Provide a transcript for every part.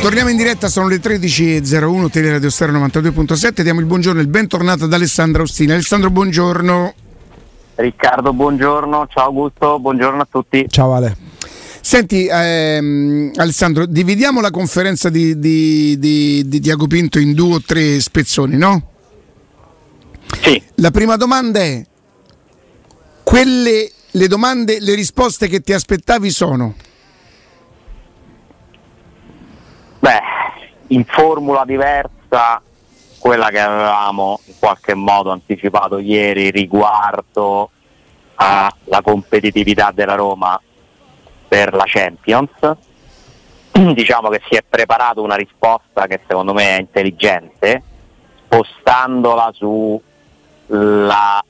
Torniamo in diretta, sono le 13.01, Teleradio Stereo 92.7. Diamo il buongiorno e il bentornato ad Alessandro Ostina. Alessandro, buongiorno. Riccardo, buongiorno. Ciao Augusto, buongiorno a tutti. Ciao Ale. Senti, ehm, Alessandro, dividiamo la conferenza di, di, di, di Tiago Pinto in due o tre spezzoni, no? Sì. La prima domanda è: quelle, le domande, le risposte che ti aspettavi sono? Beh, in formula diversa, quella che avevamo in qualche modo anticipato ieri riguardo alla competitività della Roma per la Champions. Diciamo che si è preparato una risposta che secondo me è intelligente, spostandola sulla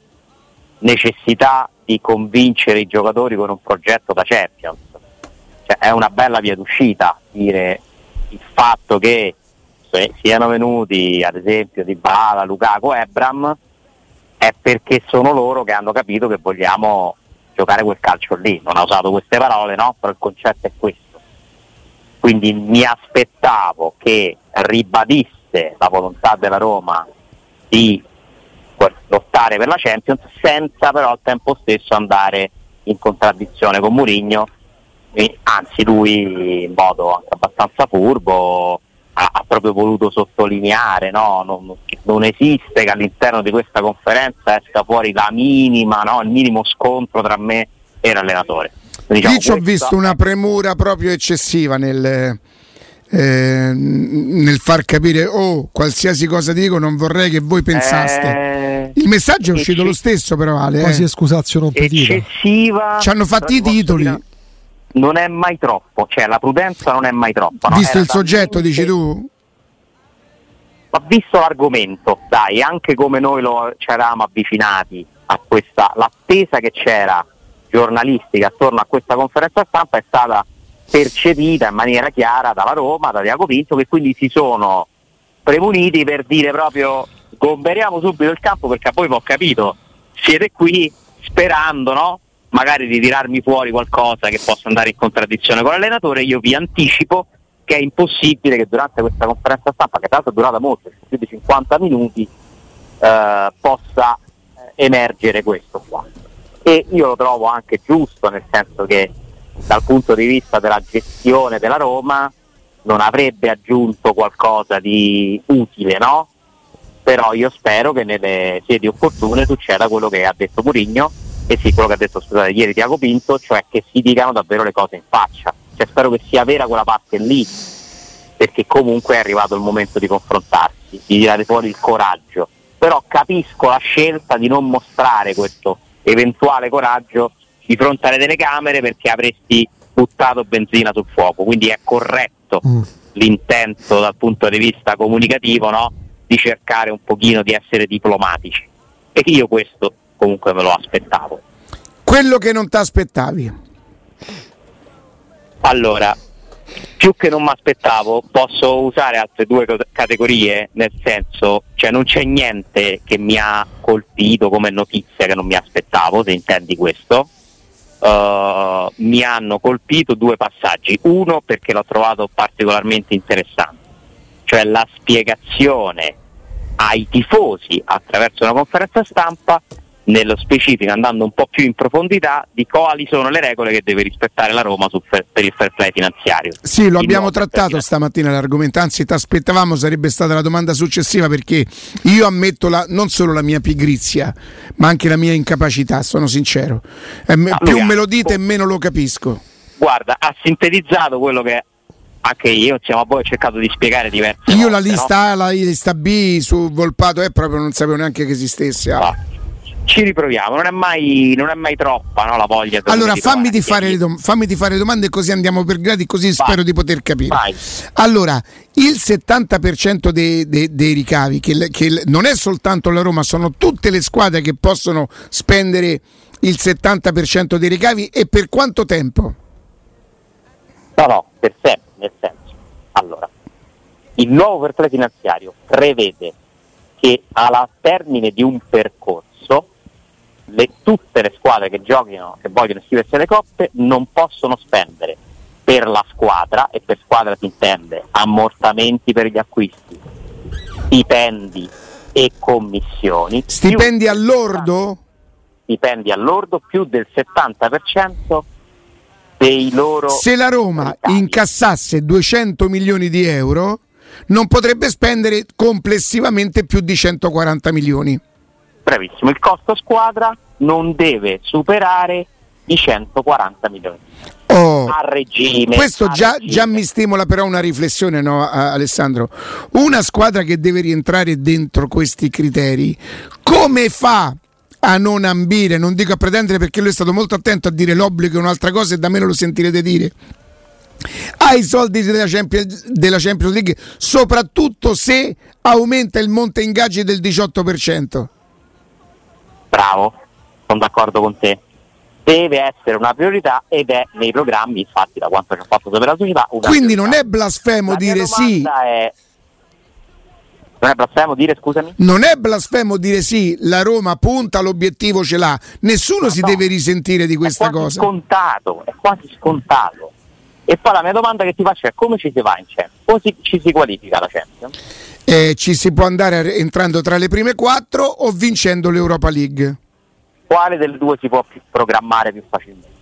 necessità di convincere i giocatori con un progetto da Champions. Cioè, è una bella via d'uscita dire il fatto che siano venuti ad esempio Di Bala, Lukaku, Ebram è perché sono loro che hanno capito che vogliamo giocare quel calcio lì. Non ha usato queste parole, no? Però il concetto è questo. Quindi mi aspettavo che ribadisse la volontà della Roma di lottare per la Champions senza però al tempo stesso andare in contraddizione con Mourinho anzi lui in modo anche abbastanza furbo ha, ha proprio voluto sottolineare no? non, non, esiste che all'interno di questa conferenza esca fuori la minima, no? il minimo scontro tra me e l'allenatore. Diciamo, Lì ci ho visto una premura proprio eccessiva nel, eh, nel far capire oh qualsiasi cosa dico non vorrei che voi pensaste eh, il messaggio è uscito lo stesso però Ale quasi eh. escusazio non eccessiva ci hanno fatti i titoli non è mai troppo, cioè la prudenza non è mai troppa. No? Visto Era il soggetto, dici tu? Ma visto l'argomento, dai, anche come noi lo, ci eravamo avvicinati a questa, l'attesa che c'era giornalistica attorno a questa conferenza stampa è stata percepita in maniera chiara dalla Roma, da Diaco Pinto, che quindi si sono premuniti per dire proprio gomberiamo subito il campo perché poi ho capito, siete qui sperando no? Magari di tirarmi fuori qualcosa che possa andare in contraddizione con l'allenatore, io vi anticipo che è impossibile che durante questa conferenza stampa, che tra l'altro è durata molto, più di 50 minuti, eh, possa eh, emergere questo qua. E io lo trovo anche giusto, nel senso che dal punto di vista della gestione della Roma non avrebbe aggiunto qualcosa di utile, no? Però io spero che nelle sedi opportune succeda quello che ha detto Murigno, e sì, quello che ha detto scusate, ieri Tiago Pinto, cioè che si dicano davvero le cose in faccia. Cioè, spero che sia vera quella parte lì, perché comunque è arrivato il momento di confrontarsi, di tirare fuori il coraggio. Però capisco la scelta di non mostrare questo eventuale coraggio di fronte alle telecamere perché avresti buttato benzina sul fuoco. Quindi è corretto mm. l'intento dal punto di vista comunicativo no? di cercare un pochino di essere diplomatici. E io questo comunque me lo aspettavo. Quello che non ti aspettavi? Allora, più che non mi aspettavo, posso usare altre due categorie, nel senso, cioè non c'è niente che mi ha colpito come notizia che non mi aspettavo, se intendi questo. Uh, mi hanno colpito due passaggi. Uno perché l'ho trovato particolarmente interessante, cioè la spiegazione ai tifosi attraverso una conferenza stampa nello specifico andando un po' più in profondità di quali sono le regole che deve rispettare la Roma per, per il fair play finanziario. Sì, lo abbiamo trattato stamattina l'argomento, anzi ti aspettavamo sarebbe stata la domanda successiva perché io ammetto la, non solo la mia pigrizia ma anche la mia incapacità, sono sincero. Eh, ah, più me lo dite e meno lo capisco. Guarda, ha sintetizzato quello che anche io insieme a voi ho cercato di spiegare diverse io cose, la lista no? A, la lista B su Volpato è proprio non sapevo neanche che esistesse. Ah. No ci riproviamo, non è mai, non è mai troppa no, la voglia. Allora fammi di, fare dom- fammi di fare domande così andiamo per gradi, così Vai. spero di poter capire. Vai. Allora, il 70% dei, dei, dei ricavi, che, che non è soltanto la Roma, sono tutte le squadre che possono spendere il 70% dei ricavi e per quanto tempo? No, no, per sempre, nel senso. Allora, il nuovo fair finanziario prevede che alla termine di un percorso le, tutte le squadre che giochino e vogliono iscriversi alle coppe non possono spendere per la squadra, e per squadra si intende ammortamenti per gli acquisti, stipendi e commissioni. Stipendi all'ordo? Stipendi all'ordo più del 70% dei loro... Se la Roma ricavi. incassasse 200 milioni di euro, non potrebbe spendere complessivamente più di 140 milioni. Bravissimo, il costo squadra non deve superare i 140 milioni. Oh, a regime. Questo a già, regime. già, mi stimola però una riflessione, no, Alessandro? Una squadra che deve rientrare dentro questi criteri, come fa a non ambire, non dico a pretendere perché lui è stato molto attento a dire l'obbligo è un'altra cosa e da me lo sentirete dire, ai soldi della Champions, della Champions League, soprattutto se aumenta il monte ingaggi del 18%. Bravo, sono d'accordo con te. Deve essere una priorità ed è nei programmi, infatti, da quanto ci ha fatto sapere la società. Quindi non è blasfemo la dire sì. È... Non è blasfemo dire, scusami? Non è blasfemo dire sì, la Roma punta, l'obiettivo ce l'ha. Nessuno no, si no. deve risentire di questa cosa. È scontato, è quasi scontato. E poi la mia domanda che ti faccio è come ci si va in Champions? Come si, ci si qualifica la Champions? Eh, ci si può andare entrando tra le prime quattro o vincendo l'Europa League? Quale delle due si può programmare più facilmente?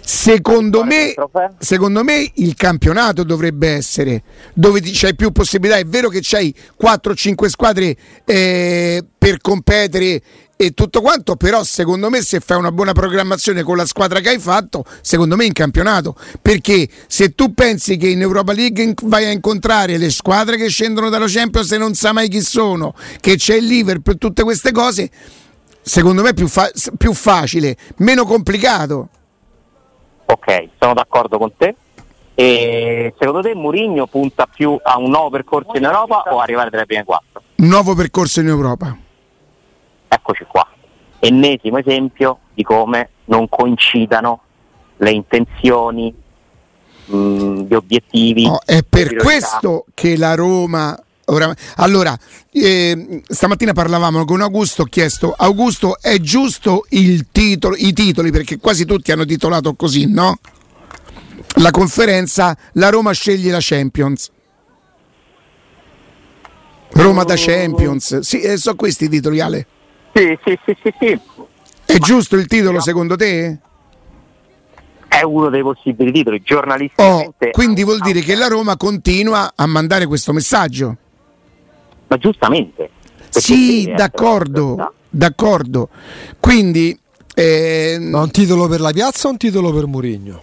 Secondo me, secondo me, il campionato dovrebbe essere dove c'hai più possibilità. È vero che c'hai 4-5 squadre eh, per competere e tutto quanto, però secondo me se fai una buona programmazione con la squadra che hai fatto, secondo me in campionato, perché se tu pensi che in Europa League vai a incontrare le squadre che scendono dalla Champions e non sa mai chi sono, che c'è il Liverpool, tutte queste cose, secondo me è più, fa- più facile, meno complicato. Ok, sono d'accordo con te. E secondo te Mourinho punta più a un nuovo percorso in Europa o arrivare tra le prime quattro? Nuovo percorso in Europa eccoci qua. Ennesimo esempio di come non coincidano le intenzioni, mh, gli obiettivi. Oh, è per questo che la Roma. Ora, allora, eh, stamattina parlavamo con Augusto, ho chiesto, Augusto, è giusto il titolo, i titoli, perché quasi tutti hanno titolato così, no? La conferenza, la Roma sceglie la Champions. Roma da Champions, sì, eh, sono questi i titoli, Ale. Sì, sì, sì, sì, sì. È Ma giusto il titolo secondo te? È uno dei possibili titoli, giornalisticamente. Oh, quindi vuol dire che la Roma continua a mandare questo messaggio. Ma giustamente. Sì, d'accordo, d'accordo. Quindi... Eh... Ma un titolo per la piazza o un titolo per Murigno?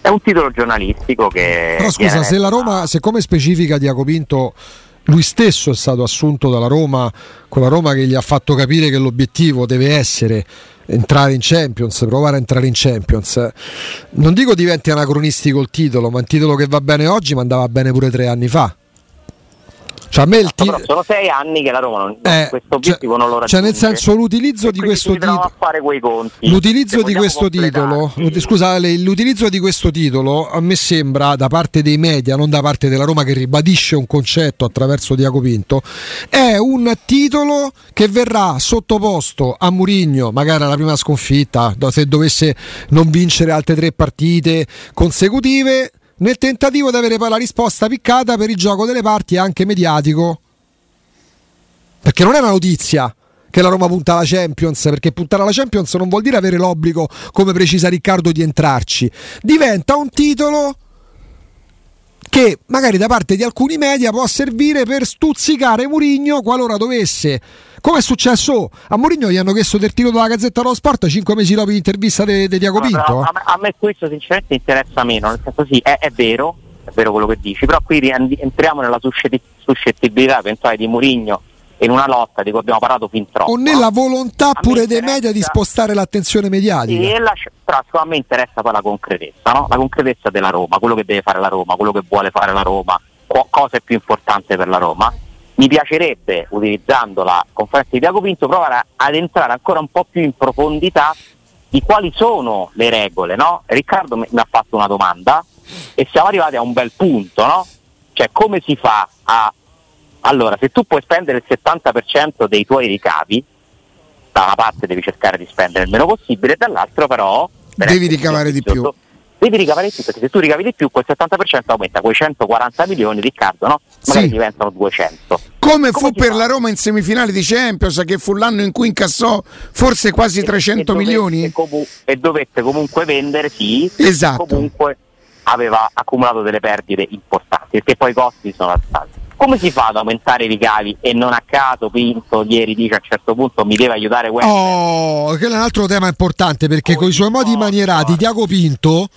È un titolo giornalistico che... Però scusa, se la Roma, se come specifica Diacopinto lui stesso è stato assunto dalla Roma, con la Roma che gli ha fatto capire che l'obiettivo deve essere entrare in Champions, provare a entrare in Champions. Non dico diventi anacronistico il titolo, ma un titolo che va bene oggi ma andava bene pure tre anni fa. Cioè, a me il t- sono sei anni che la Roma non, eh, questo obiettivo cioè, non lo raggiunge. Cioè, nel senso, l'utilizzo di questo titolo. L'utilizzo di questo titolo. Scusa, l'utilizzo di questo titolo a me sembra da parte dei media, non da parte della Roma che ribadisce un concetto attraverso Diaco Pinto, è un titolo che verrà sottoposto a Murigno, magari alla prima sconfitta, se dovesse non vincere altre tre partite consecutive nel tentativo di avere poi la risposta piccata per il gioco delle parti anche mediatico. Perché non è una notizia che la Roma punta alla Champions, perché puntare alla Champions non vuol dire avere l'obbligo, come precisa Riccardo, di entrarci. Diventa un titolo che magari da parte di alcuni media può servire per stuzzicare Murigno qualora dovesse. Come è successo a Mourinho? Gli hanno chiesto del tiro della Gazzetta dello Sport cinque mesi dopo l'intervista di Diaco Pinto? a, a, me questo sinceramente interessa meno nel senso sì è, è, vero è vero quello che dici però qui entriamo nella suscettibilità eventuale di Mourinho in una lotta di cui abbiamo parlato fin troppo. O nella volontà pure dei media di spostare l'attenzione mediatica. Sì, la, però a me interessa poi la concretezza, no? la concretezza della Roma, quello che deve fare la Roma, quello che vuole fare la Roma, cosa è più importante per la Roma. Mi piacerebbe, utilizzando la conferenza di Diaco Pinto, provare ad entrare ancora un po' più in profondità di quali sono le regole. No? Riccardo mi ha fatto una domanda e siamo arrivati a un bel punto, no? cioè come si fa a allora, se tu puoi spendere il 70% dei tuoi ricavi, da una parte devi cercare di spendere il meno possibile, dall'altra però... Devi ricavare di più. Devi ricavare di più, perché se tu ricavi di più, quel 70% aumenta, quei 140 milioni, Riccardo, no? Magari sì. diventano 200. Come, Come fu per fa? la Roma in semifinale di Champions, che fu l'anno in cui incassò forse quasi e, 300 e milioni? E, comu- e dovette comunque vendere, sì. Esatto. Comunque aveva accumulato delle perdite importanti, perché poi i costi sono alzati come si fa ad aumentare i ricavi? E non a caso Pinto ieri dice a un certo punto mi deve aiutare Wender oh, quello è un altro tema importante perché con i suoi modi manierati Tiago Pinto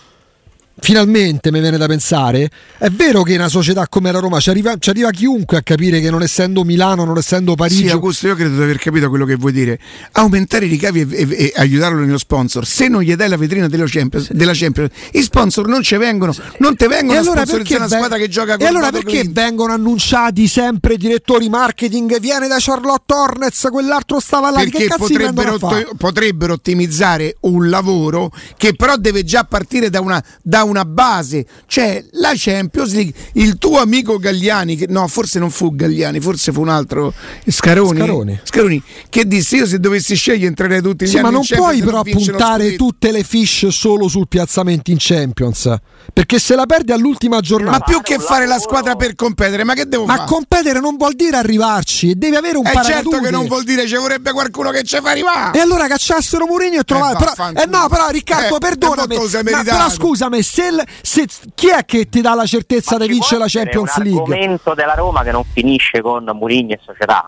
finalmente mi viene da pensare, è vero che in una società come la Roma ci arriva, ci arriva, chiunque a capire che non essendo Milano, non essendo Parigi... Sì, Augusto, io credo di aver capito quello che vuoi dire. Aumentare i ricavi e, e, e aiutarlo nello sponsor. Se non gli dai la vetrina della Champions, della Champions i sponsor non ci vengono, non ti vengono e allora a sponsorizzare una squadra che gioca con E allora perché Clint? vengono annunciati sempre direttori marketing, viene da Charlotte Hornets, quell'altro stava là, perché potrebbero, potrebbero, ottimizzare un lavoro che però deve già partire da una... Da una base, cioè la Champions League, il tuo amico Gagliani, che, no forse non fu Gagliani, forse fu un altro, Scaroni, Scaroni. Scaroni che disse io se dovessi scegliere entrerei tutti gli sì, anni ma non puoi però puntare tutte le fish solo sul piazzamento in Champions, perché se la perdi all'ultima giornata... Ma più che fare la squadra per competere, ma che devo ma fare? Ma competere non vuol dire arrivarci, devi avere un eh paracadute. certo che non vuol dire ci vorrebbe qualcuno che ci fa arrivare. E allora cacciassero Mourinho e trovare... Eh, però, eh no, però Riccardo, eh, perdonami, ma, però scusami, se, se, chi è che ti dà la certezza di vincere la Champions League? È l'argomento della Roma che non finisce con Mourinho e società.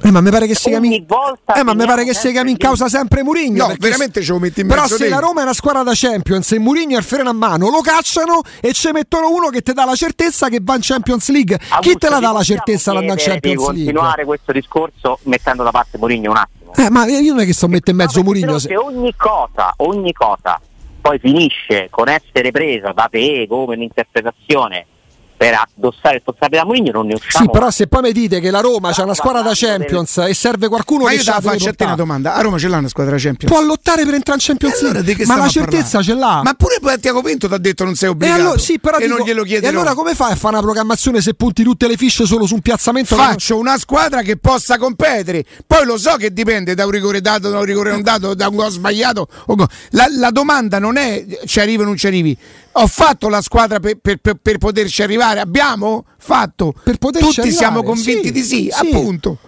Eh, ma mi pare che si chiami, eh, ma mi pare che si chiami in causa sempre Mourinho. No, veramente ce lo metti in mezzo. Però se la Roma è una squadra da Champions e Mourinho è il freno a mano, lo cacciano e ci mettono uno che ti dà la certezza che va in Champions League. Chi te la dà la certezza di andare in Champions League? continuare questo discorso mettendo da parte Mourinho un attimo. Eh, ma io non è che sto mettendo in mezzo Mourinho. Se ogni cosa, ogni cosa poi finisce con essere presa da te come un'interpretazione per addossare il responsabile da Mourinho non ne usciamo. Sì, però se poi mi dite che la Roma c'ha una squadra da Champions del... e serve qualcuno ma che io te la faccio a te una domanda. A Roma ce l'ha una squadra da Champions? Può lottare per entrare in Champions League, allora, ma la certezza ce l'ha. Ma pure poi Tiago Pinto ti ha detto non sei obbligato. E, allora, sì, però e dico, non glielo chiederò. E allora come fai a fare una programmazione se punti tutte le fiche solo su un piazzamento? Faccio una squadra che possa competere. Poi lo so che dipende da un rigore dato, da un rigore non dato, da un gol sbagliato. La, la domanda non è ci arrivi o non ci arrivi ho fatto la squadra per, per, per, per, poterci arrivare. Abbiamo fatto. Per poterci Tutti arrivare. siamo convinti sì, di sì, sì, appunto.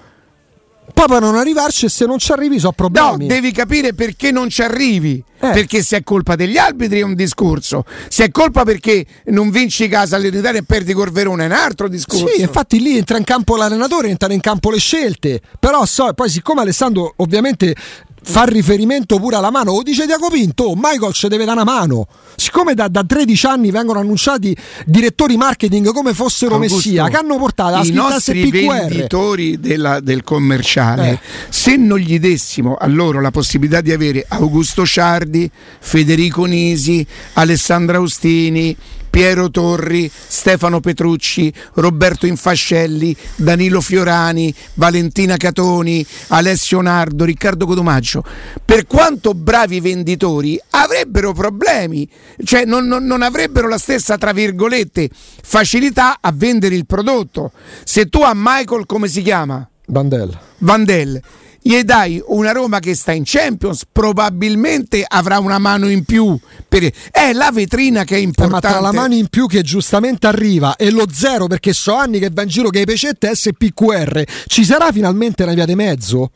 Poi per non arrivarci, se non ci arrivi, sono problemi. No, devi capire perché non ci arrivi. Eh. Perché se è colpa degli arbitri è un discorso, se è colpa perché non vinci casa all'Italia e perdi col Verona è un altro discorso. Sì, infatti lì entra in campo l'allenatore, entrano in campo le scelte. Però so, poi siccome Alessandro ovviamente fa riferimento pure alla mano, o dice Diaco Pinto, Michael ci deve dare una mano. Siccome da, da, 13 anni vengono annunciati direttori marketing come fossero Augusto, Messia, che hanno portato la i nostri SPQR. venditori della, del commerciale, eh. se non gli dessimo a loro la possibilità di avere Augusto Ciardi, Federico Nisi, Alessandra Austini, Piero Torri, Stefano Petrucci, Roberto Infascelli, Danilo Fiorani, Valentina Catoni, Alessio Nardo, Riccardo Codomaggio, per quanto bravi venditori, avrebbero problemi, cioè non, non, non avrebbero la stessa, tra virgolette, facilità a vendere il prodotto. Se tu a Michael, come si chiama? Vandel. Vandel gli dai una Roma che sta in Champions, probabilmente avrà una mano in più. Per... È la vetrina che è importante. Eh, ma tra la mano in più che giustamente arriva e lo zero, perché so anni che va in giro che hai pecette SPQR, ci sarà finalmente una via di mezzo?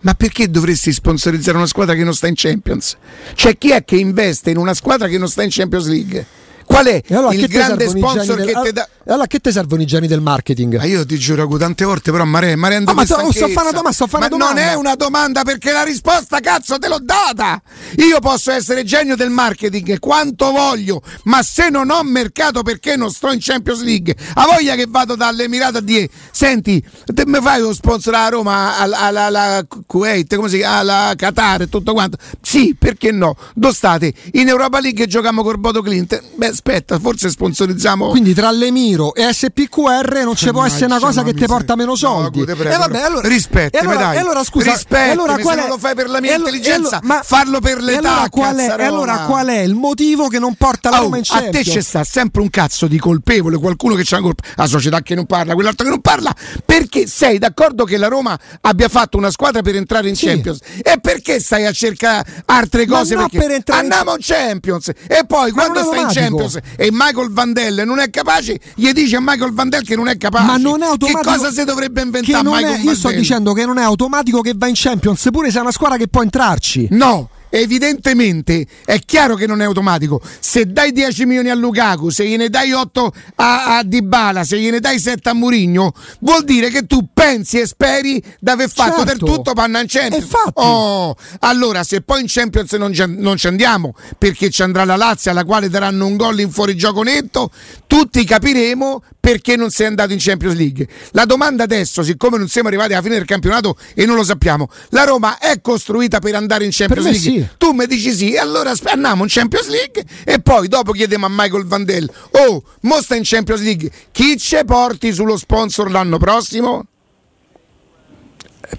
Ma perché dovresti sponsorizzare una squadra che non sta in Champions? Cioè, chi è che investe in una squadra che non sta in Champions League? Qual è allora, il grande sponsor del... che ti dà? Allora, che ti servono i geni del marketing? Ma io ti giuro tante volte, però Mare, Mare oh, ma sto, sto fare una domanda, sto fare ma una domanda. non è una domanda perché la risposta cazzo te l'ho data. Io posso essere genio del marketing quanto voglio, ma se non ho mercato perché non sto in Champions League, ha voglia che vado dall'Emirato a dire "Senti, te mi fai lo sponsor a Roma alla Kuwait, come si chiama, alla Qatar e tutto quanto?". Sì, perché no? Dove state? In Europa League giochiamo col Bodo Clint. Beh, aspetta, forse sponsorizziamo Quindi tra l'Emiro e SPQR non ci può essere una cosa che ti porta meno soldi. No, e eh, vabbè, allora, rispettami, allora, dai. allora scusa, rispettami, allora, se non lo fai per la mia allora, intelligenza, ma farlo per l'età. Allora qual, è, allora qual è il motivo che non porta la oh, Roma in Champions? A te c'è sta sempre un cazzo di colpevole, qualcuno che c'ha una colpa, la società che non parla, quell'altro che non parla, perché sei d'accordo che la Roma abbia fatto una squadra per entrare in sì. Champions? E perché stai a cercare altre cose? Ma perché per entrare andiamo in Champions e poi Ma quando stai in automatico. Champions e Michael Vandel non è capace, gli dici a Michael Vandel che non è capace. Ma non è automatico. Che cosa si dovrebbe inventare Michael è, io sto Vandel? dicendo che non è automatico che va in Champions, pure se è una squadra che può entrarci. No, evidentemente è chiaro che non è automatico. Se dai 10 milioni a Lukaku, se gliene dai 8 a, a Dybala, se gliene dai 7 a Murigno, vuol dire che tu pensi e speri di aver fatto Certo. del tutto panna in Champions. Oh, allora se poi in Champions non ci, non ci andiamo perché ci andrà la Lazio alla quale daranno un gol in fuorigioco netto, tutti capiremo perché non sei andato in Champions League. La domanda adesso, siccome non siamo arrivati alla fine del campionato e non lo sappiamo, la Roma è costruita per andare in Champions Per League? sì. Tu mi dici sì, e allora andiamo in Champions League e poi dopo chiediamo a Michael Vandel, oh, mo sta in Champions League, chi ci porti sullo sponsor l'anno prossimo?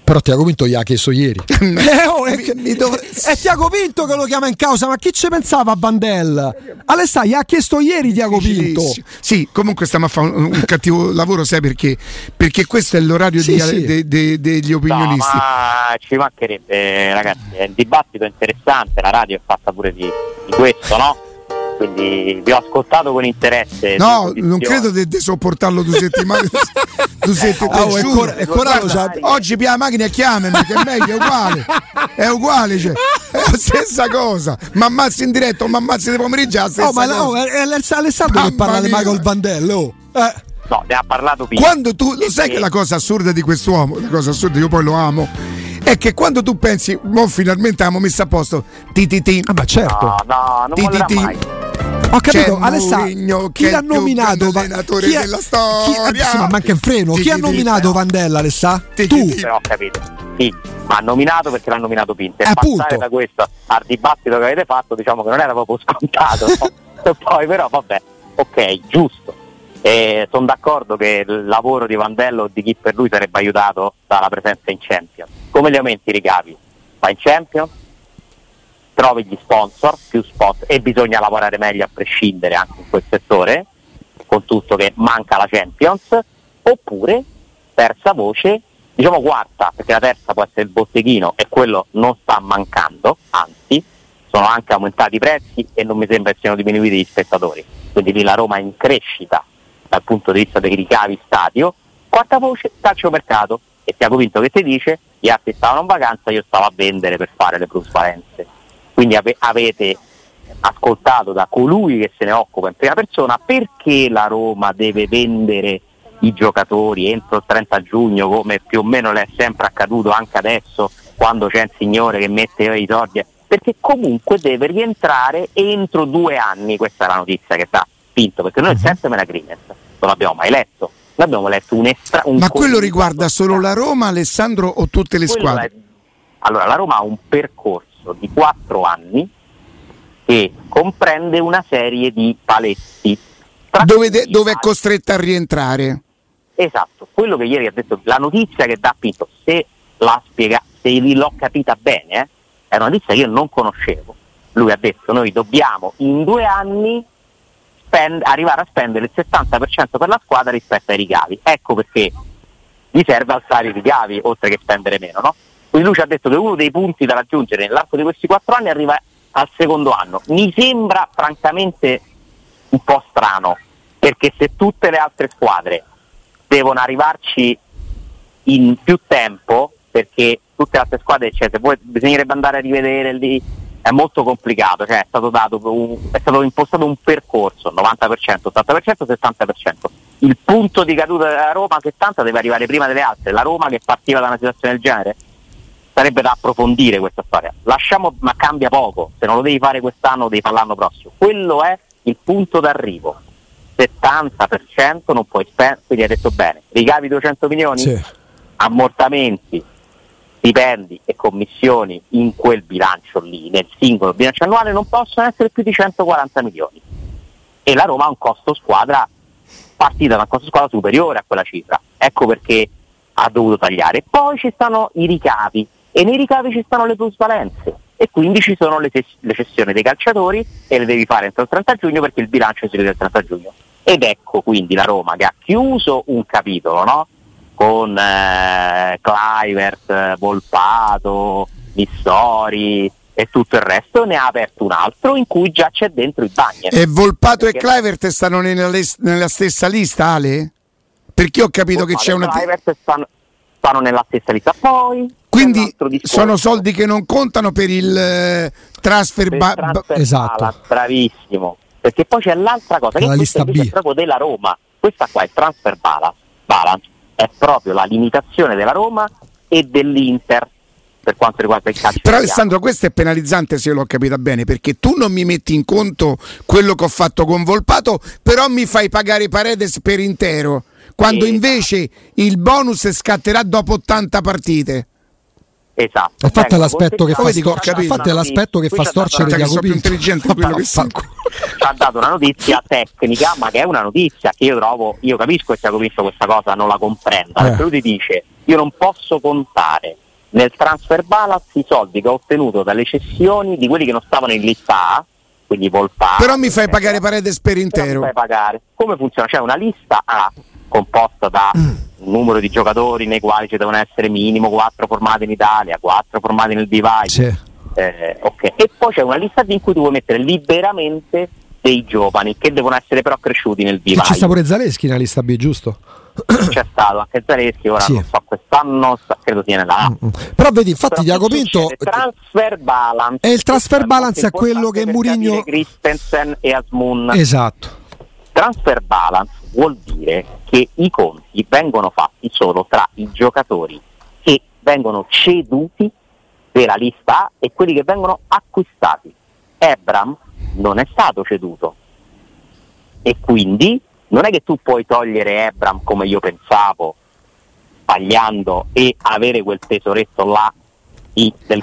Però Tiago Pinto gli ha chiesto ieri. eh, oh, è, Mi- dov- è Tiago Pinto che lo chiama in causa, ma chi ci pensava a Bandel? Alessà gli ha chiesto ieri Tiago Pinto. Sì, comunque stiamo a fare un, un cattivo lavoro, sai perché? Perché questo è l'orario Sì, di- sì. de- de- degli No, opinionisti. ma ci mancherebbe, ragazzi. È un dibattito interessante, la radio è fatta pure di, di questo, no? Quindi vi ho ascoltato con interesse. No, non credo di di sopportarlo due settimane. due settimane. Ah, oh, è giuro. cor- è Guarda, oggi pia la macchina e chiamami, che è meglio, è uguale. È uguale, cioè, è la stessa cosa. Ma ammazzi in diretta o mi ammazzi di pomeriggio è la stessa Oh, ma cosa. oh, è è Aless- Alessandro che parla di. Michael Vandello. Eh. No, ne ha parlato Pinto. Quando tu lo sai Sì. che la cosa assurda di quest'uomo, la cosa assurda, io poi lo amo, è che quando tu pensi, mo finalmente abbiamo messo a posto TTT, Ah, ma certo. No, no, non Ti- ti- ti- mai. Ho capito, C'è Alessà, Mourinho chi l'ha il nominato? Va- allenatore chi è- della chi- storia. eh, sì, ma manca in freno. Chi ha nominato Vandella, Alessà? Ti- Tu. Però ho capito. Sì, ma ha nominato perché l'ha nominato Pinto. E Appunto. passare da questo al dibattito che avete fatto, diciamo che non era proprio scontato. no? Poi però vabbè, ok, giusto. sono d'accordo che il lavoro di Vandello o di chi per lui sarebbe aiutato dalla presenza in Champions. Come li aumenti i ricavi? Vai in Champions, trovi gli sponsor, più sponsor e bisogna lavorare meglio a prescindere anche in quel settore, con tutto che manca la Champions, oppure terza voce, diciamo quarta, perché la terza può essere il botteghino e quello non sta mancando, anzi sono anche aumentati i prezzi e non mi sembra che siano diminuiti gli spettatori, quindi lì la Roma è in crescita dal punto di vista dei ricavi stadio, quarta voce calciomercato e Tiago Vinto che ti dice gli altri stavano in vacanza, io stavo a vendere per fare le plusvalenze. Quindi ave- avete ascoltato da colui che se ne occupa in prima persona perché la Roma deve vendere i giocatori entro il 30 giugno come più o meno le è sempre accaduto anche adesso quando c'è un signore che mette i soldi? Perché comunque deve rientrare entro due anni questa è la notizia che sta spinto perché noi il la Greenest non l'abbiamo mai letto noi abbiamo letto un estra un Ma quello riguarda solo la Roma, Alessandro, o tutte le quello squadre? è- allora, la Roma ha un percorso di quattro anni che comprende una serie di paletti. Dove, de- dove è costretta a rientrare. Esatto, quello che ieri ha detto, la notizia che dà Pinto, se l'ha spiegata, se l'ho capita bene, eh, è una notizia che io non conoscevo. Lui ha detto noi dobbiamo in due anni spend- arrivare a spendere il 70% per la squadra rispetto ai ricavi. Ecco perché gli serve alzare i ricavi oltre che spendere meno. No? Quindi lui ci ha detto che uno dei punti da raggiungere nell'arco di questi quattro anni arriva al secondo anno. Mi sembra francamente un po' strano, perché se tutte le altre squadre devono arrivarci in più tempo, perché tutte le altre squadre, cioè, se vuoi, bisognerebbe andare a rivedere lì, è molto complicato, cioè, è, stato un, è stato impostato un percorso, 90%, 80%, 70%. Il punto di caduta della Roma 70 deve arrivare prima delle altre, la Roma che partiva da una situazione del genere sarebbe da approfondire questa storia. Lasciamo, ma cambia poco, se non lo devi fare quest'anno devi fare l'anno prossimo. Quello è il punto d'arrivo. 70% non puoi spendere, quindi hai detto bene, ricavi 200 milioni, sì. ammortamenti, stipendi e commissioni in quel bilancio lì, nel singolo bilancio annuale, non possono essere più di 140 milioni. E la Roma ha un costo squadra, partita da un costo squadra superiore a quella cifra. Ecco perché ha dovuto tagliare. Poi ci stanno i ricavi e nei ricavi ci stanno le plusvalenze e quindi ci sono le, le cessioni dei calciatori e le devi fare entro il 30 giugno perché il bilancio si vede il 30 giugno. Ed ecco quindi la Roma che ha chiuso un capitolo no? con eh, Clivert, Volpato, Missori e tutto il resto, ne ha aperto un altro in cui già c'è dentro il bagno. E Volpato perché... e Clivert stanno nella, nella, stessa lista, Ale? Perché ho capito Volpato che c'è una... Clivert stanno, stanno nella stessa lista. Poi quindi sono soldi che non contano per il eh, transfer, per ba- transfer esatto. Balance, bravissimo perché poi c'è l'altra cosa che questa è proprio della Roma questa qua è transfer balance, balance è proprio la limitazione della Roma e dell'Inter per quanto riguarda il calcio. Però Alessandro, questo è penalizzante se l'ho capita bene, perché tu non mi metti in conto quello che ho fatto con Volpato, però mi fai pagare Paredes per intero, quando esatto. invece il bonus scatterà dopo 80 partite. Esatto. Infatti ecco, è l'aspetto che fa, storcere, infatti è l'aspetto che fa storcere Jacopino. più intelligente di quello che fa. Ci ha dato una notizia tecnica, ma che è una notizia che io trovo, io capisco che Jacopino questa cosa non la comprenda, eh. perché lui ti dice io non posso contare nel transfer balance i soldi che ho ottenuto dalle cessioni di quelli che non stavano in lista A, quindi Volpato. Però mi fai pagare Paredes per intero. Mi fai pagare. Come funziona? C'è una lista A composta da mm. Un numero di giocatori nei quali ci devono essere minimo 4 formati in Italia, 4 formati nel divide. Sì. Eh, okay. E poi c'è una lista in cui tu puoi mettere liberamente dei giovani che devono essere però cresciuti nel divide. Ci sta pure Zaleschi nella lista B, giusto? C'è stato anche Zaleschi, ora sì. non so, quest'anno credo sia nella A. Mm-hmm. Però vedi, infatti Diaco Pinto... transfer balance. E il transfer balance è quello che Murigno... Christensen e Asmun. Esatto. Transfer balance vuol dire che i conti vengono fatti solo tra i giocatori che vengono ceduti della lista A e quelli che vengono acquistati. Ebram non è stato ceduto e quindi non è che tu puoi togliere Ebram come io pensavo, sbagliando e avere quel tesoretto là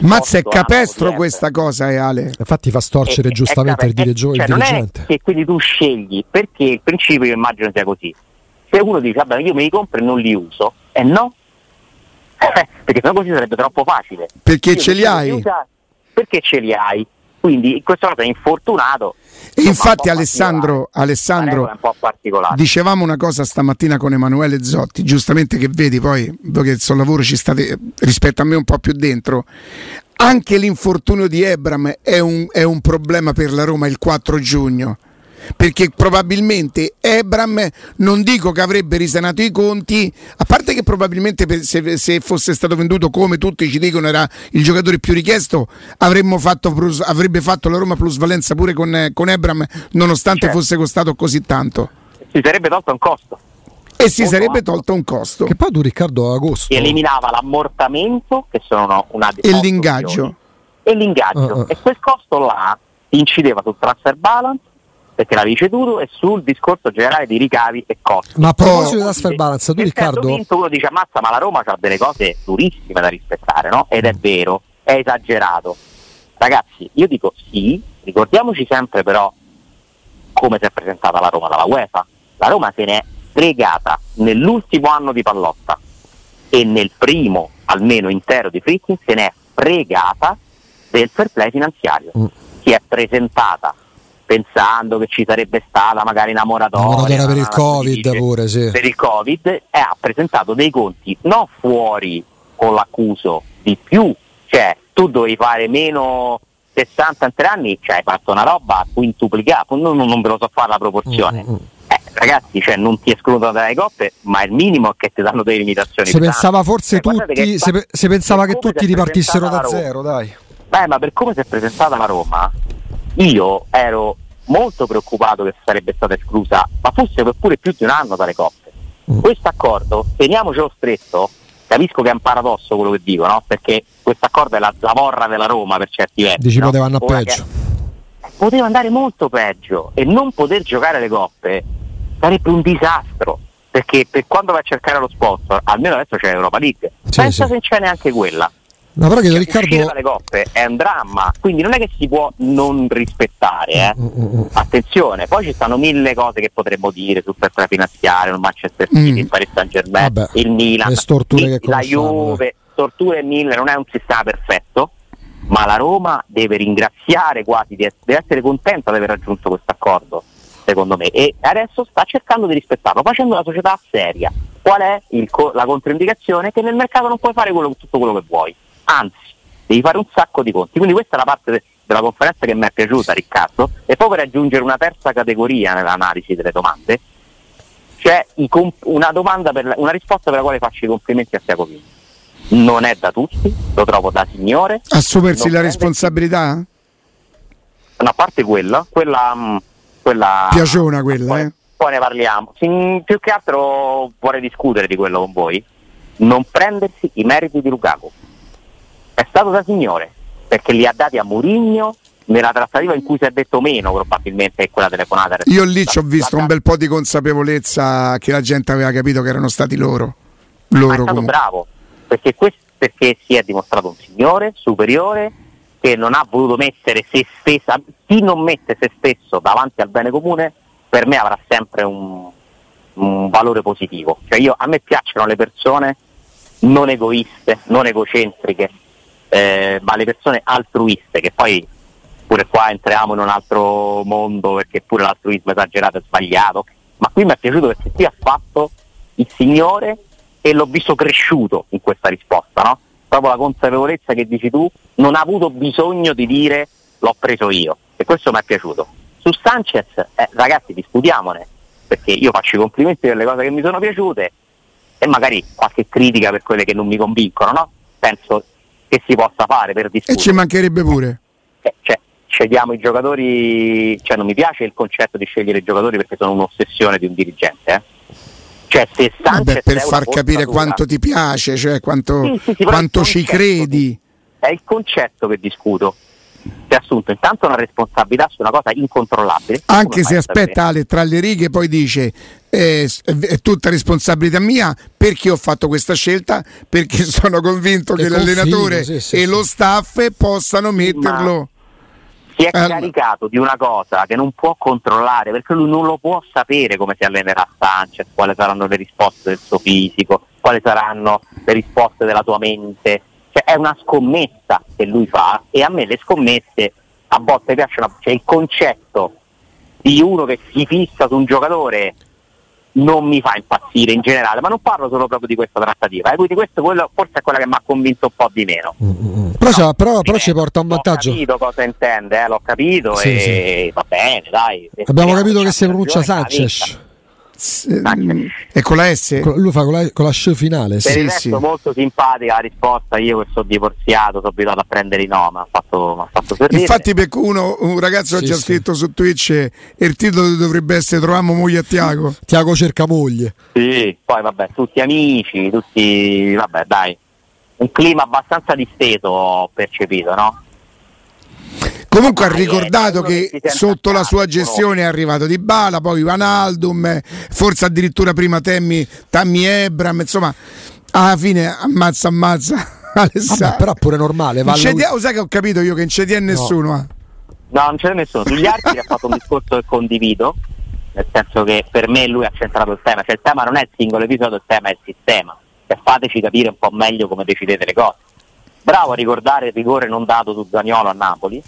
Mazza è capestro questa cosa, eh, Ale. Infatti fa storcere è, giustamente è, il, dire- cioè, il dirigente. che quindi tu scegli, perché il principio io immagino sia così. Se uno dice, vabbè, io me li compro e non li uso, e eh no, perché sennò così sarebbe troppo facile. Perché io ce li hai? Usare, perché ce li hai? Quindi in questo caso è infortunato e infatti Alessandro, Alessandro dicevamo una cosa stamattina con Emanuele Zotti, giustamente che vedi poi, che sul lavoro ci state rispetto a me un po' più dentro, anche l'infortunio di Ebram è un, è un problema per la Roma il 4 giugno perché probabilmente Ebram non dico che avrebbe risanato i conti, a parte che probabilmente se, se, fosse stato venduto come tutti ci dicono era il giocatore più richiesto, fatto plus, avrebbe fatto la Roma plusvalenza pure con, con Ebram nonostante certo. fosse costato così tanto. Si sarebbe tolto un costo. E si sarebbe tolto un costo. Che poi tu Riccardo agosto. eliminava l'ammortamento, che sono una E l'ingaggio. E l'ingaggio. Uh-uh. E quel costo là incideva sul transfer balance perché l'avevi ceduto e sul discorso generale di ricavi e costi. Ma a proposito della sfera balance, tu Riccardo... Vinto uno dice ammazza ma la Roma ha delle cose durissime da rispettare, no? Ed è vero, è esagerato. Ragazzi, io dico sì, ricordiamoci sempre però come si è presentata la Roma dalla UEFA. La Roma se ne è fregata nell'ultimo anno di Pallotta e nel primo almeno intero di Fritzing se ne è fregata del fair play finanziario. Mm. Si è presentata pensando che ci sarebbe stata magari una moratoria, per il Covid dice, pure, sì. per il Covid e ha presentato dei conti non fuori con l'accuso di più, cioè tu dovevi fare meno 60 in tre anni, cioè hai fatto una roba quintuplicata, non, non ve lo so fare la proporzione. Mm-hmm. Eh, ragazzi, cioè, non ti escludono dalle coppe, ma il minimo è che ti danno delle limitazioni. Se pensava forse cioè, tutti, se, se pensava che tutti ripartissero da zero, dai. Beh, ma per come si è presentata la Roma, io ero molto preoccupato che sarebbe stata esclusa, ma forse per pure più di un anno dalle coppe. Mm. Questo accordo, teniamocelo stretto, capisco che è un paradosso quello che dico, no? Perché questo accordo è la zavorra della Roma per certi versi. Dici no? poteva andare peggio. Che... Poteva andare molto peggio e non poter giocare le coppe sarebbe un disastro. Perché per quando vai a cercare lo sponsor, almeno adesso c'è Europa League, sì, pensa sì. se c'è neanche quella. No, però cioè, Riccardo... dalle coppe è un dramma, quindi non è che si può non rispettare, eh? mm, mm, mm. attenzione, poi ci stanno mille cose che potremmo dire sul fair finanziario, il Manchester City, mm. il Paris Saint Germain, Vabbè, il Milan, il, la Juve, storture e mille, non è un sistema perfetto, ma la Roma deve ringraziare quasi, deve essere contenta di aver raggiunto questo accordo, secondo me, e adesso sta cercando di rispettarlo, facendo una società seria. Qual è il, la controindicazione? Che nel mercato non puoi fare quello, tutto quello che vuoi anzi devi fare un sacco di conti. Quindi questa è la parte de- della conferenza che mi è piaciuta Riccardo e poi per aggiungere una terza categoria nell'analisi delle domande c'è comp- una, la- una, risposta per la quale faccio i complimenti a Siacopini. Non è da tutti, lo trovo da signore. Assumersi la responsabilità? No, a parte quella, quella, mm, quella piaciona quella, poi, eh? poi ne parliamo. Sì, più che altro vorrei discutere di quello con voi. Non prendersi i meriti di Lukaku è stato da signore, perché li ha dati a Murigno nella trattativa in cui si è detto meno probabilmente è quella telefonata. Io lì ci ho visto un bel po' di consapevolezza che la gente aveva capito che erano stati loro. loro Ma è stato comunque. bravo, perché, questo, perché si è dimostrato un signore superiore che non ha voluto mettere se stessa, chi non mette se stesso davanti al bene comune per me avrà sempre un, un valore positivo. Cioè io, a me piacciono le persone non egoiste, non egocentriche, eh, ma le persone altruiste, che poi pure qua entriamo in un altro mondo perché pure l'altruismo esagerato è sbagliato, ma qui mi è piaciuto perché qui ha fatto il Signore e l'ho visto cresciuto in questa risposta, no? proprio la consapevolezza che dici tu, non ha avuto bisogno di dire l'ho preso io e questo mi è piaciuto. Su Sanchez, eh, ragazzi, discutiamone, perché io faccio i complimenti per le cose che mi sono piaciute e magari qualche critica per quelle che non mi convincono, no? Penso che si possa fare per discutere. E ci mancherebbe pure. Eh, cioè, scegliamo i giocatori, cioè non mi piace il concetto di scegliere i giocatori perché sono un'ossessione di un dirigente. Eh. Cioè, se Vabbè, per far capire quanto ti piace, cioè quanto, sì, sì, sì, quanto ci credi. È il concetto che discuto si è assunto intanto una responsabilità su una cosa incontrollabile. Anche se aspetta Ale, tra le righe poi dice eh, è tutta responsabilità mia perché ho fatto questa scelta, perché sono convinto che, che l'allenatore sì, sì, e sì. lo staff possano metterlo. si è allora. caricato di una cosa che non può controllare perché lui non lo può sapere come si allenerà Sanchez, quali saranno le risposte del suo fisico, quali saranno le risposte della tua mente, cioè è una scommessa che lui fa e a me le scommesse a volte piacciono, cioè il concetto di uno che si fissa su un giocatore non mi fa impazzire in generale, ma non parlo solo proprio di questa trattativa, eh, quindi questo quello, forse è quella che mi ha convinto un po' di meno. Mm-hmm. Però, no, però, però ci porta un vantaggio. Ho capito cosa intende, eh, l'ho capito sì, e sì. va bene, dai. Abbiamo capito che si pronuncia Sanchez. E con la S? Lui fa con la, con la S finale. Per sì, il resto sì. molto simpatica la risposta. Io che sono divorziato, sono abituato a prendere i no, mi ha fatto, fatto sorridere. Infatti, per uno, un ragazzo sì, ha già scritto su Twitch e il titolo dovrebbe essere Troviamo moglie a Tiago. Tiago cerca moglie. Sì, poi vabbè, tutti amici, tutti. Vabbè, dai. Un clima abbastanza disteso ho percepito, no? Comunque ha ricordato che sotto la sua gestione è arrivato Di Bala, poi Van Aldum, forse addirittura prima Tammy, Tammy Ebram, insomma, alla fine ammazza ammazza. Vabbè, però pure normale. Va CDA, lo sai che ho capito io che non c'è nessuno. No. No, non c'è nessuno. Sugli arbitri ha fatto un discorso che condivido, nel senso che per me lui ha centrato il tema, cioè il tema non è il singolo episodio, il tema è il sistema. E fateci capire un po' meglio come decidete le cose. Bravo a ricordare il rigore non dato su Zagnolo a Napoli,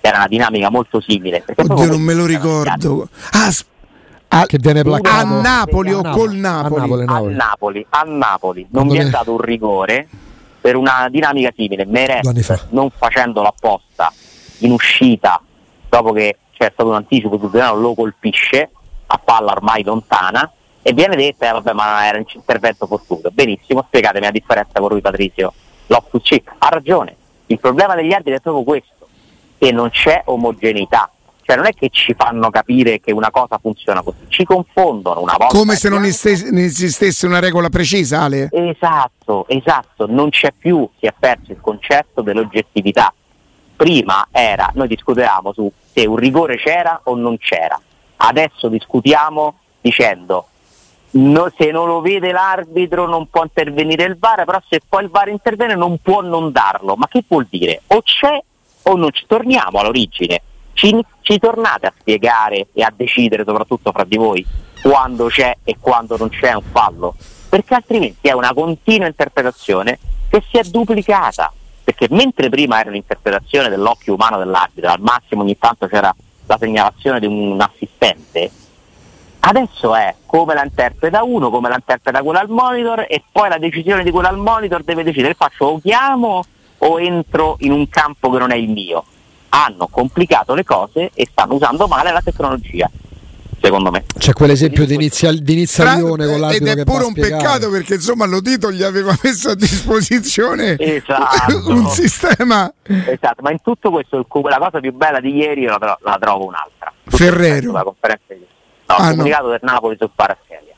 era una dinamica molto simile. Oddio, non me lo ricordo. Ah, a, che viene placato a Napoli o col Napoli? A Napoli, Napoli. A Napoli, a Napoli. non mi è dato un rigore per una dinamica simile. Meret non facendolo apposta in uscita dopo che c'è stato un anticipo sul Granaro lo colpisce a palla ormai lontana e viene detta eh, vabbè ma era un intervento fortuito benissimo spiegatemi la differenza con lui Patrizio Loftus ha ragione il problema degli arbitri è proprio questo che non c'è omogeneità cioè non è che ci fanno capire che una cosa funziona così, ci confondono una volta. Come se non esistesse una regola precisa, Ale? Esatto, esatto, non c'è più, si è perso il concetto dell'oggettività. Prima era, noi discutevamo su se un rigore c'era o non c'era, adesso discutiamo dicendo no, se non lo vede l'arbitro non può intervenire il VAR, però se poi il VAR interviene non può non darlo. Ma che vuol dire? O c'è o non ci torniamo all'origine ci, ci tornate a spiegare e a decidere, soprattutto fra di voi, quando c'è e quando non c'è un fallo? Perché altrimenti è una continua interpretazione che si è duplicata. Perché mentre prima era l'interpretazione dell'occhio umano dell'arbitro, al massimo ogni tanto c'era la segnalazione di un assistente, adesso è come la interpreta uno, come la interpreta quello al monitor e poi la decisione di quello al monitor deve decidere faccio o chiamo o entro in un campo che non è il mio hanno complicato le cose e stanno usando male la tecnologia. Secondo me c'è quell'esempio di inizia, inizia Lione con l'arbitro ed è pure un spiegare. peccato perché insomma Lotito gli aveva messo a disposizione esatto. un sistema esatto ma in tutto questo la cosa più bella di ieri la, la trovo un'altra tutto Ferrero la conferenza di no, ah, il comunicato no. del Napoli su Paraschelia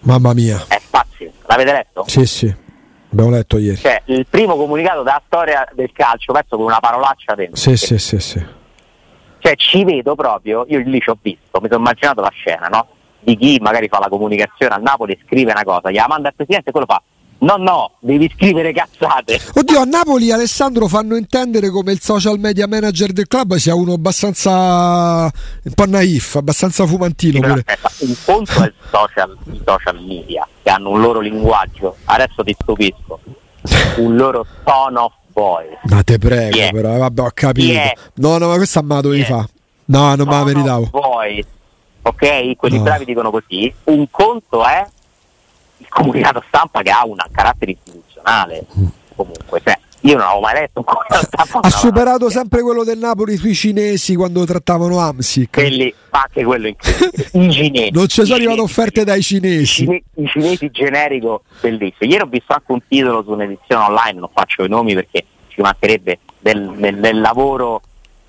mamma mia è pazzesco l'avete letto? sì sì Abbiamo letto ieri. Cioè, il primo comunicato della storia del calcio, penso con una parolaccia dentro. Sì, sì, sì, sì. Cioè, ci vedo proprio, io lì ci ho visto, mi sono immaginato la scena, no? Di chi magari fa la comunicazione a Napoli scrive una cosa, gli manda al presidente e quello fa No, no, devi scrivere cazzate. Oddio, a Napoli Alessandro fanno intendere come il social media manager del club sia uno abbastanza un po' naif, abbastanza fumantino. Sì, aspetta, un conto è social, i social media che hanno un loro linguaggio. Adesso ti stupisco. Un loro tone of voice. Ma te prego, yeah. però, vabbè, ho capito. Yeah. No, no, ma questa ma dovevi yeah. fa. No, non me la meritavo. Voice. Ok, quelli no. bravi dicono così. Un conto è il comunicato stampa che ha un carattere istituzionale comunque cioè, io non avevo mai letto un comunicato stampa ha superato sempre quello del Napoli sui cinesi quando trattavano Amsic. Quelli, anche quello incredibile i cinesi. Non ci sono arrivate offerte dai cinesi. I, i cinesi generico bellissimo. Ieri ho visto anche un titolo su un'edizione online non faccio i nomi perché ci mancherebbe del, del, del lavoro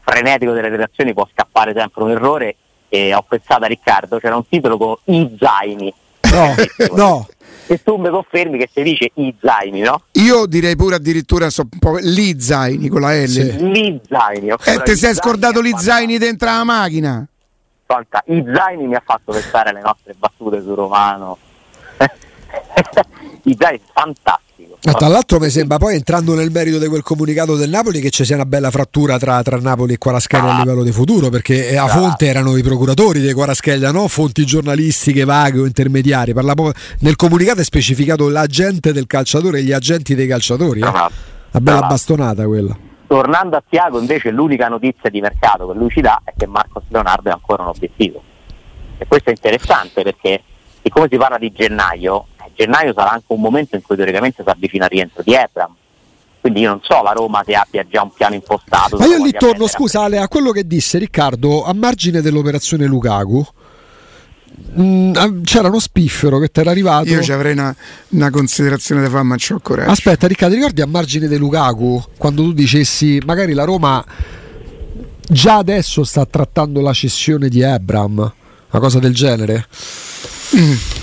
frenetico delle redazioni può scappare sempre un errore e ho pensato a Riccardo c'era un titolo con i zaini no, no e tu mi confermi che si dice i zaini, no? Io direi pure addirittura so, gli zaini con la L. Sì. Gli zaini. E eh, ti sei scordato gli zaini dentro la macchina? Fanta, I zaini mi ha fatto pensare alle nostre battute su Romano. I zaini fantastici ma tra l'altro mi sembra poi entrando nel merito di quel comunicato del Napoli che ci sia una bella frattura tra, tra Napoli e Quaraschelli ah. a livello di futuro perché a ah. fonte erano i procuratori dei Quaraschelli, no? fonti giornalistiche vaghe o intermediari. Parlavo, nel comunicato è specificato l'agente del calciatore e gli agenti dei calciatori. Eh? Ah. Una bella ah. bastonata quella. Tornando a Tiago invece l'unica notizia di mercato che lui ci dà è che Marcos Leonardo è ancora un obiettivo. E questo è interessante perché siccome si parla di gennaio, gennaio sarà anche un momento in cui teoricamente si avvicina il rientro di Ebram. Quindi io non so la Roma se abbia già un piano impostato. Ma io lì torno, scusa Ale, a quello che disse Riccardo, a margine dell'operazione Lukaku. Mh, mm, c'era uno spiffero che ti era arrivato. Io ci avrei una, una considerazione da fare, ma c'ho coraggio. Aspetta, Riccardo, ricordi a margine di Lukaku quando tu dicessi magari la Roma già adesso sta trattando la cessione di Ebram, una cosa del genere? Mm.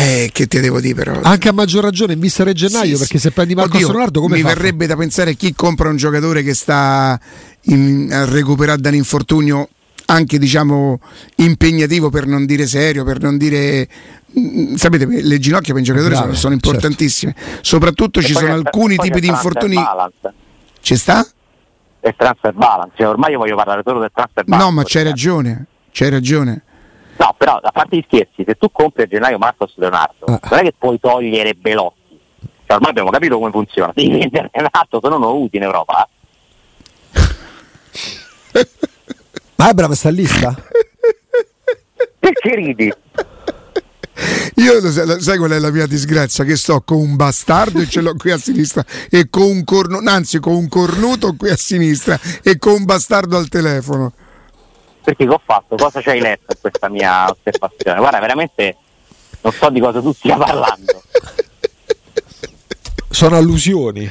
Eh, che ti devo dire però? Anche a maggior ragione in vista del gennaio, sì, perché se prendi Marco Leonardo come Mi fa? verrebbe da pensare chi compra un giocatore che sta in, a recuperare dall'infortunio anche diciamo impegnativo per non dire serio, per non dire mm, sapete le ginocchia per i giocatori Bravo, sono, sono, certo. importantissime, certo. soprattutto e ci sono alcuni tipi di infortuni. Ci sta? del transfer balance, cioè, ormai io voglio parlare solo del transfer balance. No, ma c'hai ragione, c'hai ragione. No, però a parte gli scherzi, se tu compri a gennaio Marcos Leonardo, ah. non è che puoi togliere Belotti. Cioè, ormai abbiamo capito come funziona. Devi vendere Renato, se no non lo usi in Europa. ma Abram sta in lista? Perché ridi? Io lo sai, lo sai, qual è la mia disgrazia? Che sto con un bastardo e ce l'ho qui a sinistra e con un cornuto, anzi con un cornuto qui a sinistra e con un bastardo al telefono. Perché che ho fatto? Cosa ci hai letto in questa mia osservazione? Guarda, veramente non so di cosa tu stia parlando. Sono allusioni.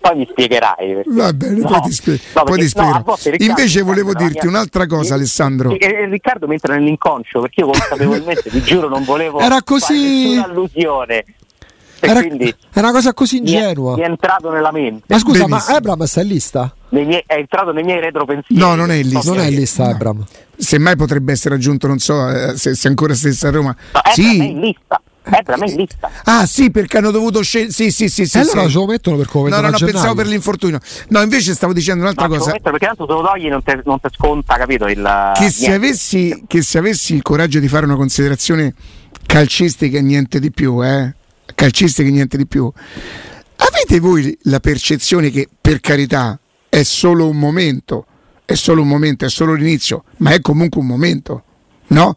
Poi mi spiegherai. Va bene, no, poi ti, spie- no, poi ti. No, Invece volevo dirti mia... un'altra cosa, Alessandro. E, e, Riccardo mi entra nell'inconscio perché io consapevolmente, ti giuro, non volevo Era così... fare allusione. Era, è una cosa così ingenua. Mi è, mi è, entrato nella mente. Ma scusa, Benissimo. ma Abram sta in lista? Miei, è entrato nei miei retropensieri. No, non è in lista. Non è in lista, no. Abram. Semmai potrebbe essere aggiunto, non so eh, se, se ancora stessa a Roma. No, sì. è in lista. Eh, me in lista. Ah, sì, perché hanno dovuto scegliere. Sì, sì, sì. sì, allora sì. ce lo mettono per come No, no, no, pensavo per l'infortunio. No, invece stavo dicendo un'altra no, cosa. Mettere, perché tanto se lo togli non ti sconta, capito? Il, che, se avessi, che se avessi il coraggio di fare una considerazione calcistica e niente di più, eh? Calcistica e niente di più. Avete voi la percezione che, per carità, è solo un momento, è solo un momento, è solo l'inizio, ma è comunque un momento, no?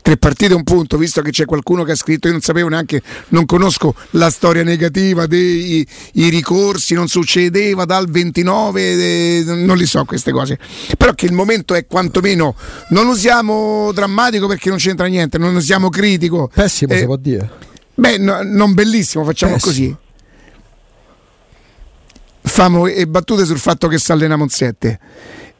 tre partite un punto, visto che c'è qualcuno che ha scritto, io non sapevo neanche, non conosco la storia negativa dei i ricorsi, non succedeva dal 29, eh, non li so queste cose, però che il momento è quantomeno, non usiamo drammatico perché non c'entra niente, non usiamo critico. Pessimo eh, si può dire. Beh, no, non bellissimo, facciamo Pessimo. così. Famo e battute sul fatto che si allena Monzette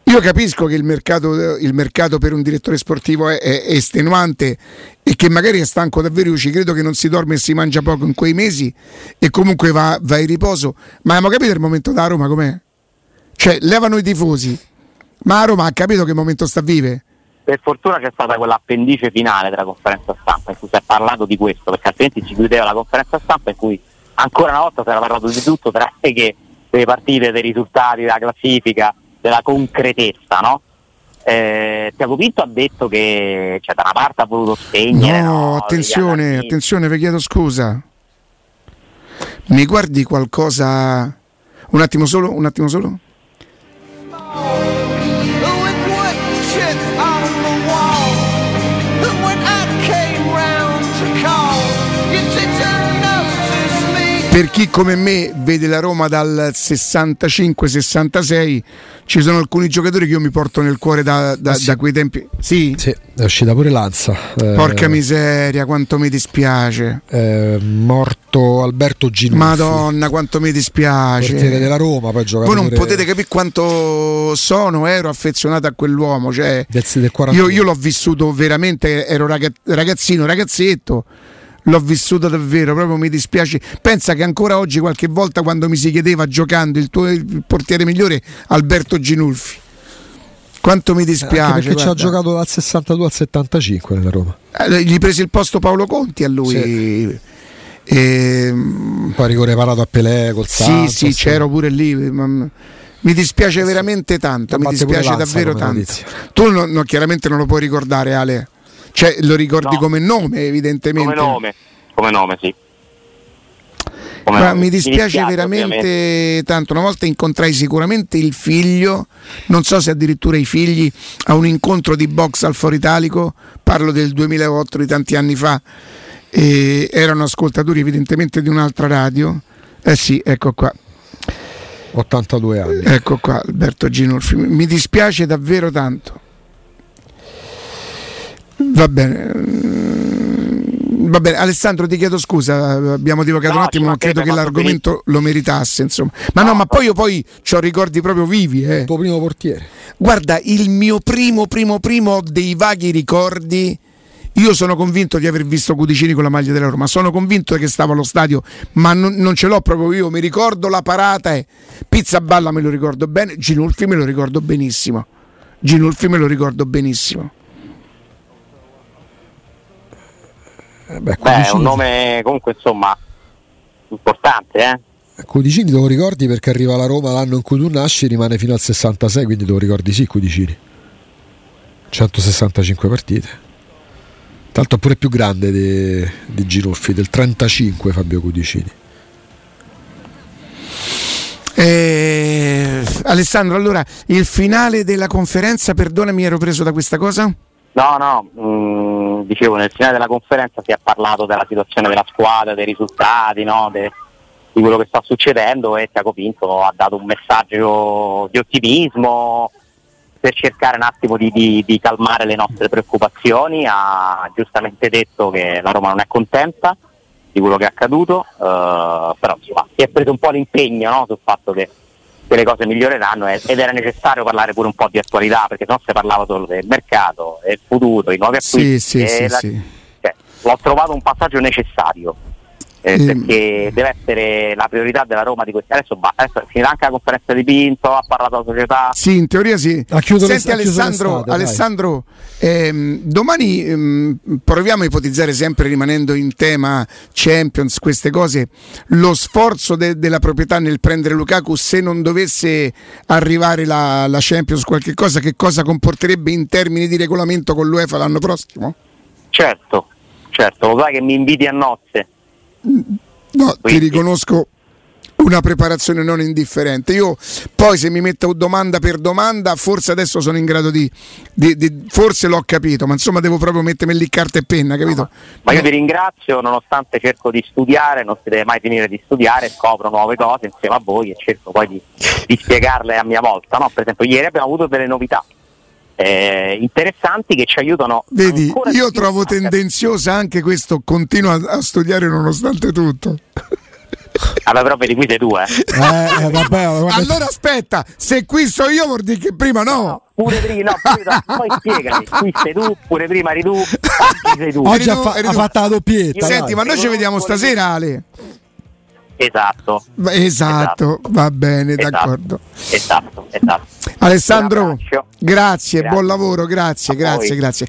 io capisco che il mercato, il mercato per un direttore sportivo è, è, estenuante e che magari è stanco davvero. Io ci credo che non si dorme e si mangia poco in quei mesi e comunque va, va in riposo. Ma abbiamo capito il momento da Roma com'è? Cioè, levano i tifosi, ma a Roma ha capito che momento sta a vive? Per fortuna c'è stata quell'appendice finale della conferenza stampa in cui si è parlato di questo, perché altrimenti si chiudeva la conferenza stampa in cui ancora una volta si era parlato di tutto, tranne che delle partite, dei risultati, della classifica della concretezza, no? Eh, Tiago Pinto ha detto che cioè, da una parte ha voluto spegnere. No, no attenzione, attenzione, vi chiedo scusa. Mi guardi qualcosa? Un attimo solo, un attimo solo. Per chi come me vede la Roma dal 65-66 ci sono alcuni giocatori che io mi porto nel cuore da, da, ah, sì. da quei tempi. Sì? sì, è uscita pure Lanza. Eh, Porca miseria, quanto mi dispiace. Eh, morto Alberto Ginuffi. Madonna, quanto mi dispiace. Portiere della Roma, poi Voi non potete capire quanto sono, ero affezionato a quell'uomo. Cioè, del, del io, io, l'ho vissuto veramente, ero ragazzino, ragazzetto l'ho vissuta davvero, proprio mi dispiace. Pensa che ancora oggi qualche volta quando mi si chiedeva giocando il tuo il portiere migliore Alberto Ginulfi. Quanto mi dispiace. Anche perché ci ha giocato dal 62 al 75 nella Roma. Eh, gli prese il posto Paolo Conti a lui. Sì. E... Poi rigore parato a Pelé col Santos. Sì, sì, c'ero pure lì. Mi dispiace veramente tanto, mi dispiace davvero tanto. Tu no, no, chiaramente non lo puoi ricordare Ale. Cioè, lo ricordi no. come nome, evidentemente. Come nome, come nome, sì. Come nome. Mi dispiace, veramente ovviamente. tanto. Una volta incontrai sicuramente il figlio, non so se addirittura i figli, a un incontro di box al Foro Italico, parlo del 2008 di tanti anni fa. E erano ascoltatori evidentemente di un'altra radio. Eh sì, ecco qua. 82 anni. Ecco qua, Alberto Ginolfi. Mi dispiace davvero tanto. Va bene. Va bene, Alessandro ti chiedo scusa, abbiamo divogato no, un attimo, ma credo che l'argomento lo meritasse, insomma. Ma no, no ma poi io poi ho ricordi proprio vivi. Eh. Il tuo primo portiere. Guarda, il mio primo, primo, primo dei vaghi ricordi. Io sono convinto di aver visto Cudicini con la maglia della Roma, sono convinto che stavo allo stadio, ma non, non ce l'ho proprio io. Mi ricordo la parata e Pizza Balla me lo ricordo bene, Ginulfi me lo ricordo benissimo. Ginulfi me lo ricordo benissimo. Eh beh, beh, è un nome comunque insomma importante, eh? Cudicini te lo ricordi perché arriva alla Roma l'anno in cui tu nasci rimane fino al 66, quindi te lo ricordi sì Cudicini. 165 partite. È pure più grande di, di Girolfi, del 35 Fabio Cudicini. Eh, Alessandro, allora il finale della conferenza, perdonami, ero preso da questa cosa? No, no, mh, mm, dicevo nel finale della conferenza si è parlato della situazione della squadra, dei risultati, no, de, di quello che sta succedendo e Tiago Pinto ha dato un messaggio di ottimismo per cercare un attimo di, di, di calmare le nostre preoccupazioni, ha giustamente detto che la Roma non è contenta di quello che è accaduto, eh, però insomma, si è preso un po' l'impegno no, sul fatto che, che, le cose miglioreranno ed era necessario parlare pure un po' di attualità perché se no si parlava solo del mercato, del futuro, i nuovi acquisti. Sì, sì, la, sì, cioè, l'ho trovato un passaggio necessario eh, mm. perché deve essere la priorità della Roma di questi adesso, adesso finirà anche la conferenza di Pinto ha parlato la società sì in teoria sì Senti le, Alessandro, Alessandro ehm, domani ehm, proviamo a ipotizzare sempre rimanendo in tema Champions queste cose lo sforzo de- della proprietà nel prendere Lukaku se non dovesse arrivare la, la Champions qualche cosa che cosa comporterebbe in termini di regolamento con l'UEFA l'anno prossimo? certo certo lo sai che mi inviti a nozze No, ti riconosco una preparazione non indifferente. Io poi se mi metto domanda per domanda, forse adesso sono in grado di, di, di forse l'ho capito, ma insomma devo proprio mettermi lì carta e penna, capito? No, ma io ti ringrazio, nonostante cerco di studiare, non si deve mai finire di studiare, scopro nuove cose insieme a voi e cerco poi di, di spiegarle a mia volta. No? Per esempio, ieri abbiamo avuto delle novità eh, interessanti che ci aiutano. Vedi, io trovo tendenziosa anche questo, continuo a, a studiare nonostante tutto. Vabbè, però vedi qui sei tu, eh. eh, eh vabbè, allora aspetta, se qui so io vuol dire che prima no. no pure prima, no, pure, poi spiegami, qui sei tu, pure prima eri tu, oggi sei tu. Oggi ha, fa- ha fatto la doppietta. Senti, ma noi ci vediamo stasera, Ale. Esatto. Esatto, esatto. va bene, esatto. d'accordo. Esatto, esatto. Alessandro, grazie, grazie, buon lavoro, grazie, grazie, grazie.